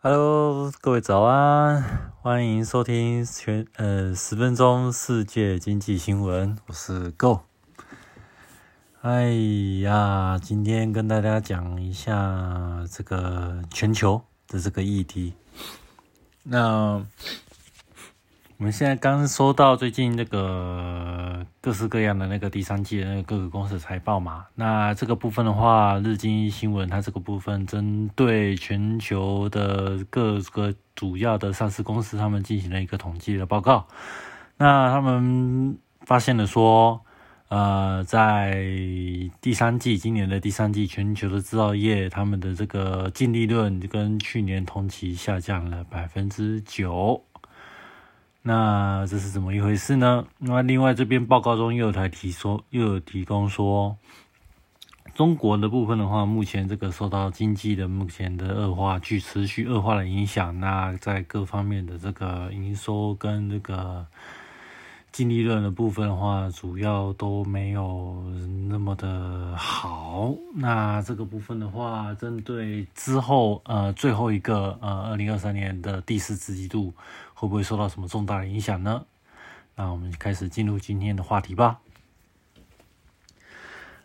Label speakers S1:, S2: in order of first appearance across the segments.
S1: Hello，各位早安，欢迎收听全呃十分钟世界经济新闻，我是 Go。哎呀，今天跟大家讲一下这个全球的这个议题。那我们现在刚收到最近那个各式各样的那个第三季的那个各个公司的财报嘛，那这个部分的话，日经新闻它这个部分针对全球的各个主要的上市公司，他们进行了一个统计的报告。那他们发现了说，呃，在第三季，今年的第三季，全球的制造业他们的这个净利润跟去年同期下降了百分之九。那这是怎么一回事呢？那另外这边报告中又有台提说，又有提供说，中国的部分的话，目前这个受到经济的目前的恶化，去持续恶化的影响，那在各方面的这个营收跟这个。净利润的部分的话，主要都没有那么的好。那这个部分的话，针对之后呃最后一个呃二零二三年的第四季度，会不会受到什么重大的影响呢？那我们开始进入今天的话题吧。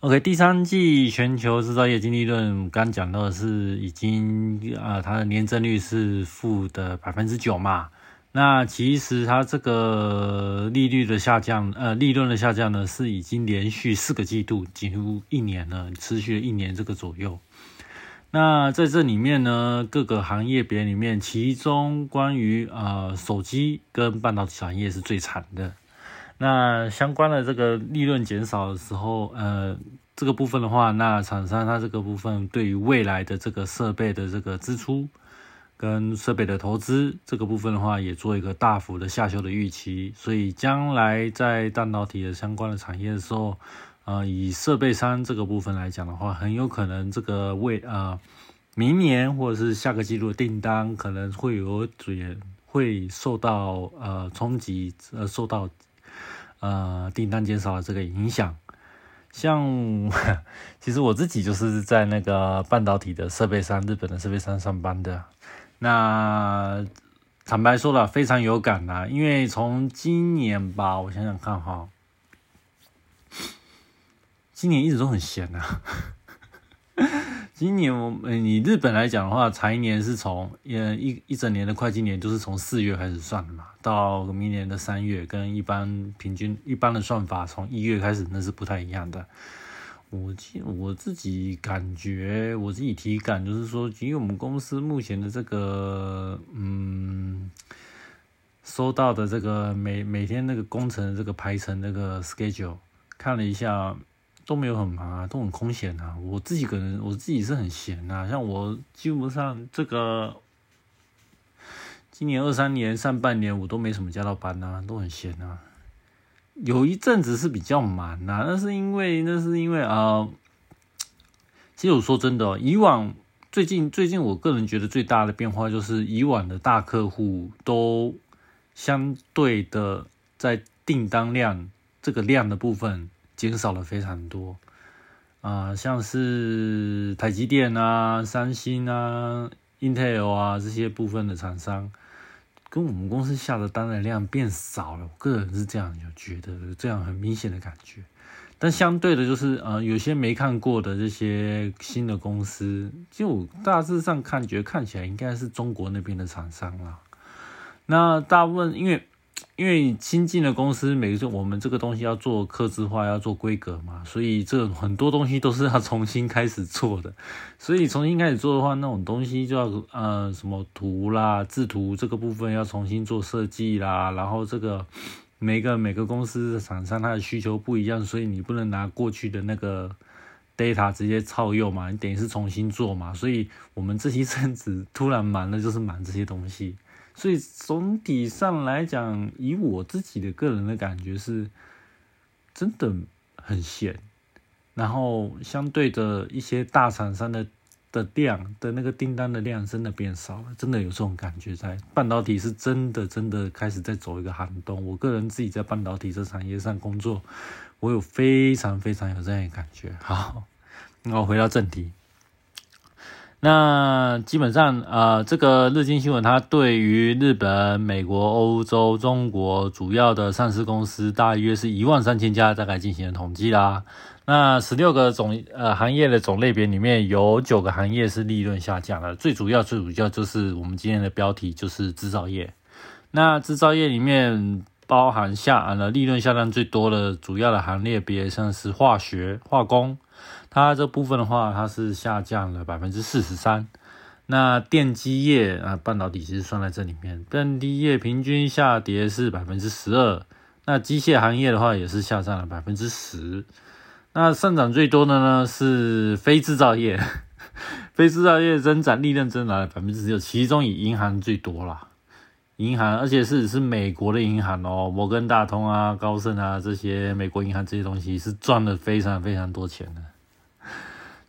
S1: OK，第三季全球制造业净利润刚讲到的是已经啊，它的年增率是负的百分之九嘛。那其实它这个利率的下降，呃，利润的下降呢，是已经连续四个季度，几乎一年了，持续了一年这个左右。那在这里面呢，各个行业别里面，其中关于呃手机跟半导体产业是最惨的。那相关的这个利润减少的时候，呃，这个部分的话，那厂商它这个部分对于未来的这个设备的这个支出。跟设备的投资这个部分的话，也做一个大幅的下修的预期，所以将来在半导体的相关的产业的时候，呃，以设备商这个部分来讲的话，很有可能这个未呃明年或者是下个季度的订单可能会有点会受到呃冲击，呃受到呃订单减少的这个影响。像 其实我自己就是在那个半导体的设备商，日本的设备商上班的。那坦白说了，非常有感呐，因为从今年吧，我想想看哈，今年一直都很闲呐。今年我你日本来讲的话，财年是从呃一一整年的会计年都是从四月开始算的嘛，到明年的三月，跟一般平均一般的算法从一月开始，那是不太一样的。我记我自己感觉，我自己体感就是说，因为我们公司目前的这个，嗯，收到的这个每每天那个工程这个排程那个 schedule，看了一下都没有很忙啊，都很空闲啊。我自己可能我自己是很闲啊，像我基本上这个今年二三年上半年我都没什么加到班啊，都很闲啊。有一阵子是比较忙呐，那是因为那是因为啊，其实我说真的，以往最近最近我个人觉得最大的变化就是以往的大客户都相对的在订单量这个量的部分减少了非常多啊，像是台积电啊、三星啊、Intel 啊这些部分的厂商。跟我们公司下的单的量变少了，我个人是这样有觉得这样很明显的感觉。但相对的，就是呃，有些没看过的这些新的公司，就大致上看觉看起来应该是中国那边的厂商啦。那大部分因为。因为新进的公司，每个我们这个东西要做刻字化，要做规格嘛，所以这很多东西都是要重新开始做的。所以重新开始做的话，那种东西就要呃什么图啦、制图这个部分要重新做设计啦。然后这个每个每个公司的厂商他的需求不一样，所以你不能拿过去的那个 data 直接抄用嘛，你等于是重新做嘛。所以我们这一阵子突然忙的就是忙这些东西。所以总体上来讲，以我自己的个人的感觉是，真的很闲。然后相对的一些大厂商的的量的那个订单的量真的变少了，真的有这种感觉在。半导体是真的真的开始在走一个寒冬。我个人自己在半导体这产业上工作，我有非常非常有这样的感觉。好，那我回到正题。那基本上，呃，这个日经新闻它对于日本、美国、欧洲、中国主要的上市公司，大约是一万三千家，大概进行了统计啦。那十六个总呃行业的种类别里面有九个行业是利润下降的，最主要最主要就是我们今天的标题就是制造业。那制造业里面包含下了利润下降最多的主要的行业别，像是化学、化工。它这部分的话，它是下降了百分之四十三。那电机业啊，半导体其实算在这里面，电机业平均下跌是百分之十二。那机械行业的话，也是下降了百分之十。那上涨最多的呢是非制造业，非制造业增长利润增长了百分之十六，其中以银行最多啦。银行，而且是是美国的银行哦，摩根大通啊、高盛啊这些美国银行这些东西是赚了非常非常多钱的。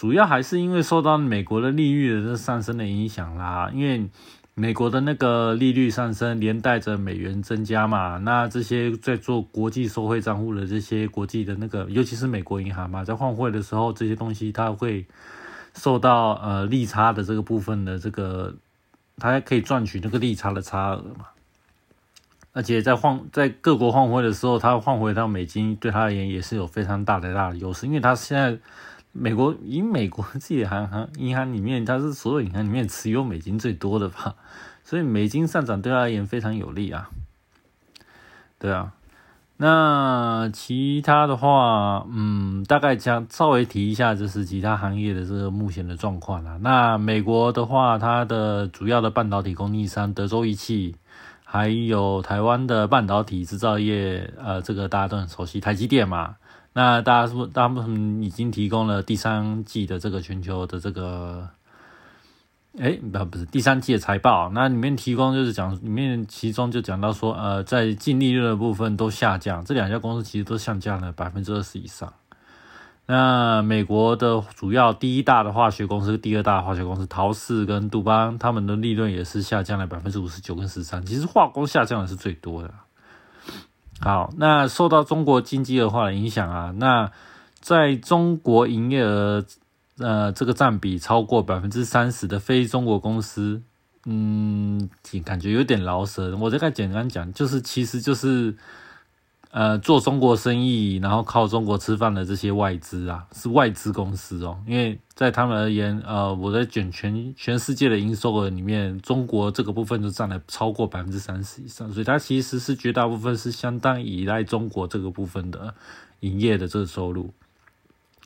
S1: 主要还是因为受到美国的利率的上升的影响啦，因为美国的那个利率上升，连带着美元增加嘛。那这些在做国际收汇账户的这些国际的那个，尤其是美国银行嘛，在换汇的时候，这些东西它会受到呃利差的这个部分的这个，它可以赚取那个利差的差额嘛。而且在换在各国换汇的时候，它换回到美金，对它而言也是有非常大的大的优势，因为它现在。美国以美国自己的行行银行里面，它是所有银行里面持有美金最多的吧，所以美金上涨对他而言非常有利啊。对啊，那其他的话，嗯，大概讲稍微提一下，就是其他行业的这个目前的状况啊。那美国的话，它的主要的半导体供应商德州仪器，还有台湾的半导体制造业，呃，这个大家都很熟悉，台积电嘛。那大家是不，大部分已经提供了第三季的这个全球的这个，哎，不不是第三季的财报，那里面提供就是讲，里面其中就讲到说，呃，在净利润的部分都下降，这两家公司其实都下降了百分之二十以上。那美国的主要第一大的化学公司、第二大化学公司陶氏跟杜邦，他们的利润也是下降了百分之五十九跟十三，其实化工下降的是最多的。好，那受到中国经济恶化的影响啊，那在中国营业额呃这个占比超过百分之三十的非中国公司，嗯，感觉有点劳神。我这个简单讲，就是其实就是。呃，做中国生意，然后靠中国吃饭的这些外资啊，是外资公司哦。因为在他们而言，呃，我在卷全全世界的营收额里面，中国这个部分就占了超过百分之三十以上，所以它其实是绝大部分是相当依赖中国这个部分的营业的这个收入。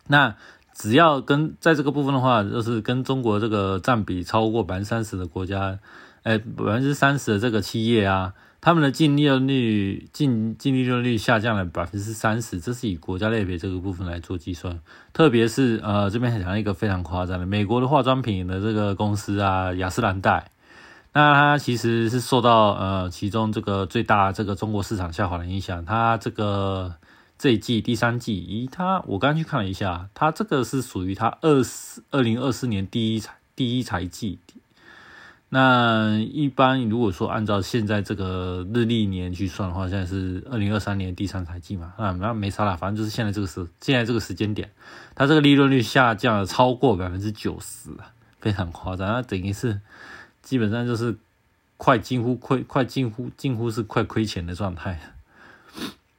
S1: 那只要跟在这个部分的话，就是跟中国这个占比超过百分之三十的国家，哎，百分之三十的这个企业啊。他们的净利润率净净利润率下降了百分之三十，这是以国家类别这个部分来做计算。特别是呃这边讲一个非常夸张的，美国的化妆品的这个公司啊，雅诗兰黛，那它其实是受到呃其中这个最大这个中国市场下滑的影响。它这个这一季第三季，咦它我刚去看了一下，它这个是属于它二四二零二四年第一财第一财季。那一般如果说按照现在这个日历年去算的话，现在是二零二三年第三财季嘛，啊，那没啥啦，反正就是现在这个时，现在这个时间点，它这个利润率下降了超过百分之九十非常夸张，那等于是基本上就是快近乎亏，快近乎近乎是快亏钱的状态。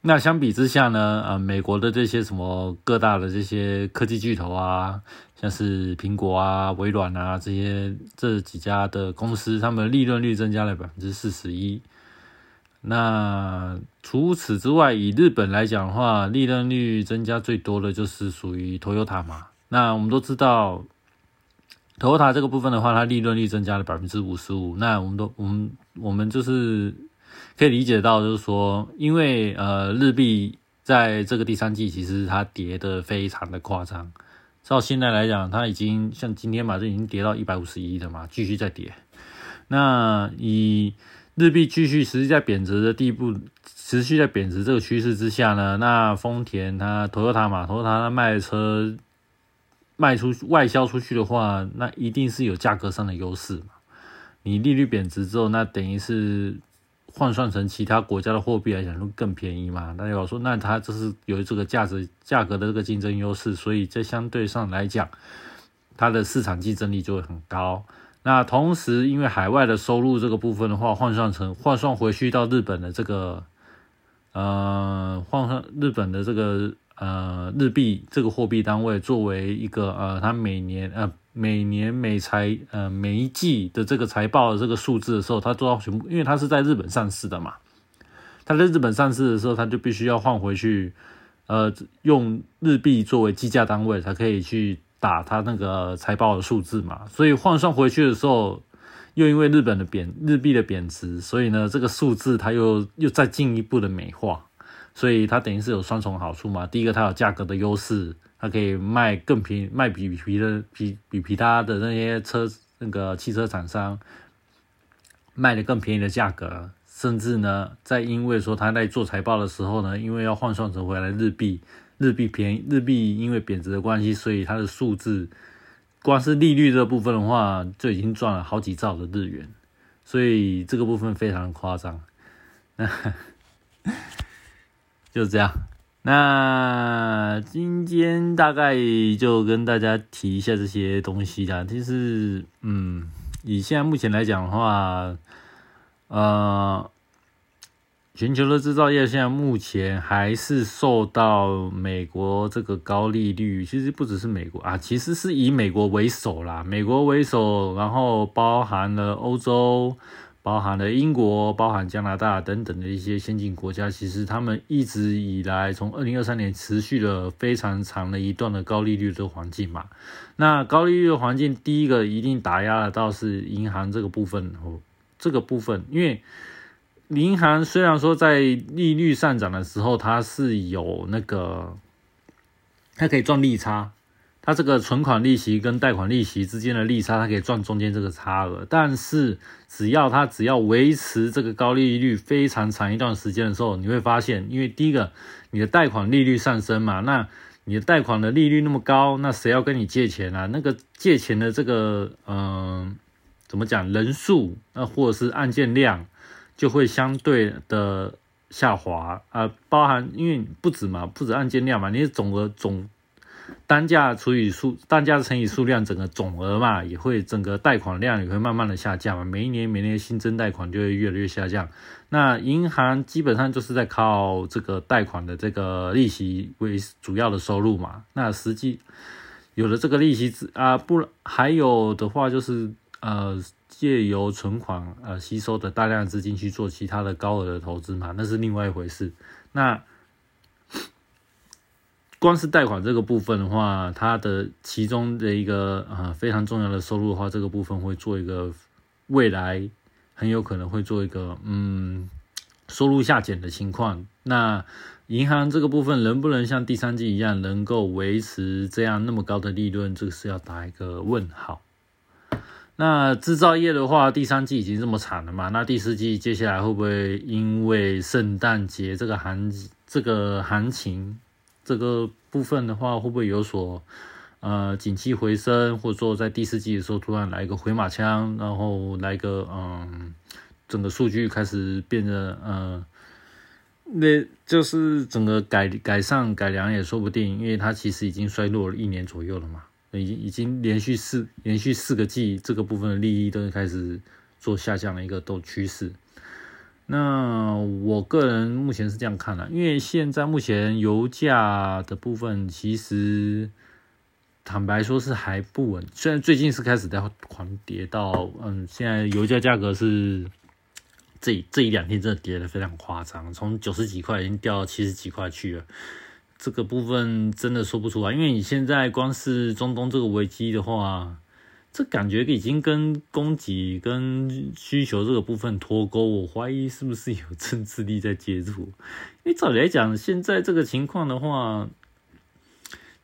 S1: 那相比之下呢，呃，美国的这些什么各大的这些科技巨头啊，像是苹果啊、微软啊这些这几家的公司，他们利润率增加了百分之四十一。那除此之外，以日本来讲的话，利润率增加最多的就是属于 Toyota 嘛。那我们都知道，Toyota 这个部分的话，它利润率增加了百分之五十五。那我们都我们我们就是。可以理解到，就是说，因为呃，日币在这个第三季其实它跌的非常的夸张。照现在来讲，它已经像今天嘛，就已经跌到一百五十一的嘛，继续在跌。那以日币继续持续在贬值的地步，持续在贬值这个趋势之下呢，那丰田它、Toyota 嘛，Toyota 它卖车卖出外销出去的话，那一定是有价格上的优势嘛。你利率贬值之后，那等于是。换算成其他国家的货币来讲，会更便宜嘛？那有说，那它就是有这个价值价格的这个竞争优势，所以在相对上来讲，它的市场竞争力就会很高。那同时，因为海外的收入这个部分的话，换算成换算回去到日本的这个，呃，换算日本的这个呃日币这个货币单位，作为一个呃，它每年呃每年每财呃每一季的这个财报的这个数字的时候，它都要全部，因为它是在日本上市的嘛，它在日本上市的时候，它就必须要换回去，呃，用日币作为计价单位，才可以去。打它那个财报的数字嘛，所以换算回去的时候，又因为日本的贬日币的贬值，所以呢，这个数字它又又再进一步的美化，所以它等于是有双重好处嘛。第一个，它有价格的优势，它可以卖更便宜，卖比比的比比其他的那些车那个汽车厂商卖的更便宜的价格，甚至呢，在因为说他在做财报的时候呢，因为要换算成回来日币。日币便宜，日币因为贬值的关系，所以它的数字，光是利率这部分的话，就已经赚了好几兆的日元，所以这个部分非常的夸张。那 就这样，那今天大概就跟大家提一下这些东西啦。就是，嗯，以现在目前来讲的话，呃。全球的制造业现在目前还是受到美国这个高利率，其实不只是美国啊，其实是以美国为首啦，美国为首，然后包含了欧洲，包含了英国，包含加拿大等等的一些先进国家，其实他们一直以来从二零二三年持续了非常长的一段的高利率的环境嘛。那高利率的环境，第一个一定打压了倒是银行这个部分哦，这个部分，因为。银行虽然说在利率上涨的时候，它是有那个，它可以赚利差，它这个存款利息跟贷款利息之间的利差，它可以赚中间这个差额。但是只要它只要维持这个高利率非常长一段时间的时候，你会发现，因为第一个你的贷款利率上升嘛，那你的贷款的利率那么高，那谁要跟你借钱啊？那个借钱的这个嗯，怎么讲人数，那或者是案件量。就会相对的下滑啊，包含因为不止嘛，不止案件量嘛，你总额总单价除以数，单价乘以数量，整个总额嘛，也会整个贷款量也会慢慢的下降嘛，每一年每年新增贷款就会越来越下降。那银行基本上就是在靠这个贷款的这个利息为主要的收入嘛。那实际有了这个利息之啊，不还有的话就是呃。借由存款呃吸收的大量资金去做其他的高额的投资嘛，那是另外一回事。那光是贷款这个部分的话，它的其中的一个呃非常重要的收入的话，这个部分会做一个未来很有可能会做一个嗯收入下减的情况。那银行这个部分能不能像第三季一样能够维持这样那么高的利润，这个是要打一个问号。那制造业的话，第三季已经这么惨了嘛？那第四季接下来会不会因为圣诞节这个行这个行情这个部分的话，会不会有所呃景气回升，或者说在第四季的时候突然来一个回马枪，然后来个嗯整个数据开始变得嗯，那就是整个改改善改良也说不定，因为它其实已经衰落了一年左右了嘛。已经已经连续四连续四个季，这个部分的利益都开始做下降的一个都趋势。那我个人目前是这样看的，因为现在目前油价的部分其实坦白说是还不稳，虽然最近是开始在狂跌到，嗯，现在油价价格是这这一两天真的跌的非常夸张，从九十几块已经掉到七十几块去了。这个部分真的说不出来，因为你现在光是中东这个危机的话，这感觉已经跟供给跟需求这个部分脱钩。我怀疑是不是有政治力在介入？因为照理来讲，现在这个情况的话，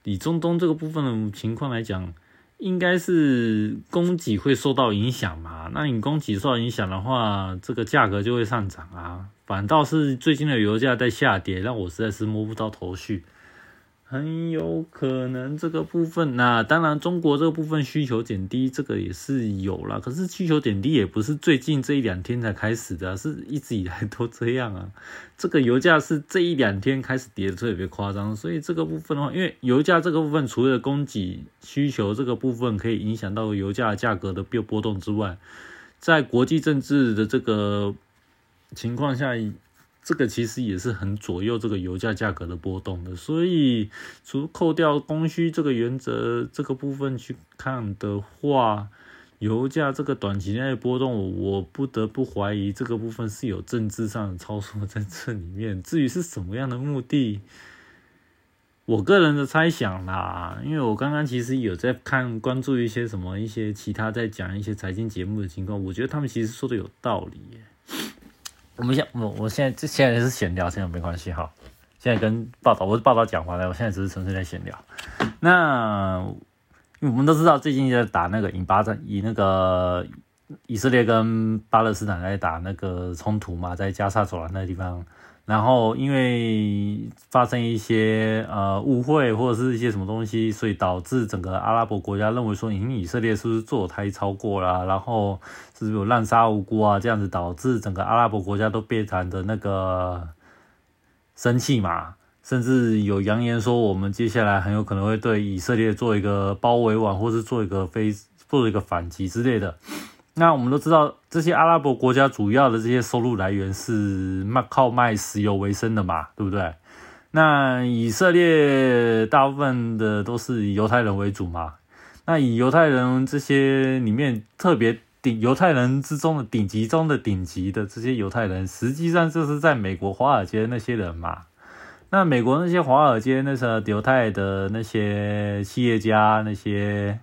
S1: 以中东这个部分的情况来讲，应该是供给会受到影响嘛？那你供给受到影响的话，这个价格就会上涨啊。反倒是最近的油价在下跌，让我实在是摸不到头绪。很有可能这个部分，那当然中国这个部分需求减低，这个也是有了。可是需求减低也不是最近这一两天才开始的，是一直以来都这样啊。这个油价是这一两天开始跌的特别夸张，所以这个部分的话，因为油价这个部分除了供给需求这个部分可以影响到油价价格的变波动之外，在国际政治的这个情况下。这个其实也是很左右这个油价价格的波动的，所以除扣掉供需这个原则这个部分去看的话，油价这个短期内波动，我不得不怀疑这个部分是有政治上的操作在这里面。至于是什么样的目的，我个人的猜想啦，因为我刚刚其实有在看关注一些什么一些其他在讲一些财经节目的情况，我觉得他们其实说的有道理。我们现我我现在这现在是闲聊，现在没关系哈。现在跟报道我是报道讲完了，我现在只是纯粹在闲聊。那我们都知道最近在打那个以巴战，以那个以色列跟巴勒斯坦在打那个冲突嘛，在加沙走廊那个地方。然后因为发生一些呃误会或者是一些什么东西，所以导致整个阿拉伯国家认为说，你以色列是不是做太超过了，然后是不是有滥杀无辜啊？这样子导致整个阿拉伯国家都变成的那个生气嘛，甚至有扬言说，我们接下来很有可能会对以色列做一个包围网，或是做一个非做一个反击之类的。那我们都知道，这些阿拉伯国家主要的这些收入来源是卖靠卖石油为生的嘛，对不对？那以色列大部分的都是以犹太人为主嘛。那以犹太人这些里面特别顶犹太人之中的顶级中的顶级的这些犹太人，实际上就是在美国华尔街那些人嘛。那美国那些华尔街那些犹太的那些企业家那些，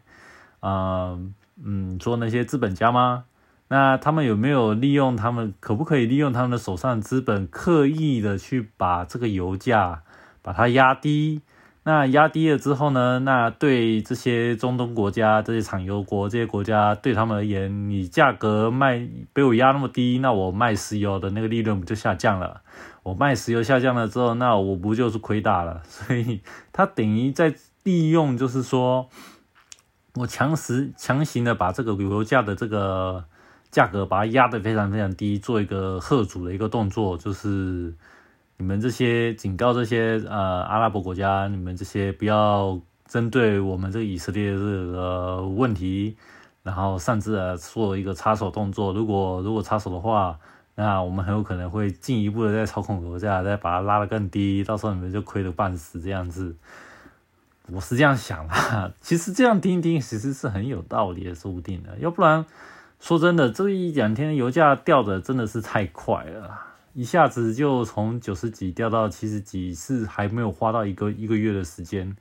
S1: 嗯。嗯，做那些资本家吗？那他们有没有利用他们？可不可以利用他们的手上资本，刻意的去把这个油价把它压低？那压低了之后呢？那对这些中东国家、这些产油国、这些国家，对他们而言，你价格卖被我压那么低，那我卖石油的那个利润不就下降了？我卖石油下降了之后，那我不就是亏大了？所以他等于在利用，就是说。我强实强行的把这个油价的这个价格把它压得非常非常低，做一个贺主的一个动作，就是你们这些警告这些呃阿拉伯国家，你们这些不要针对我们这个以色列这个问题，然后擅自的做一个插手动作。如果如果插手的话，那我们很有可能会进一步的再操控油价，再把它拉得更低，到时候你们就亏得半死这样子。我是这样想的，其实这样听听，其实是很有道理的，说不定的。要不然，说真的，这一两天油价掉的真的是太快了，一下子就从九十几掉到七十几，是还没有花到一个一个月的时间。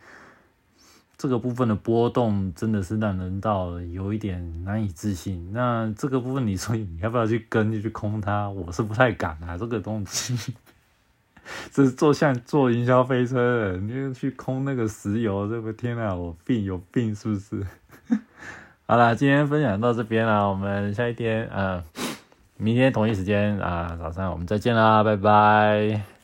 S1: 这个部分的波动真的是让人到有一点难以置信。那这个部分，你说你要不要去跟就去空它？我是不太敢啊，这个东西。这是做像做营销飞车，你就去空那个石油，这个天啊，我病有病是不是？好啦，今天分享到这边啦，我们下一天，啊，明天同一时间啊，早上我们再见啦，拜拜。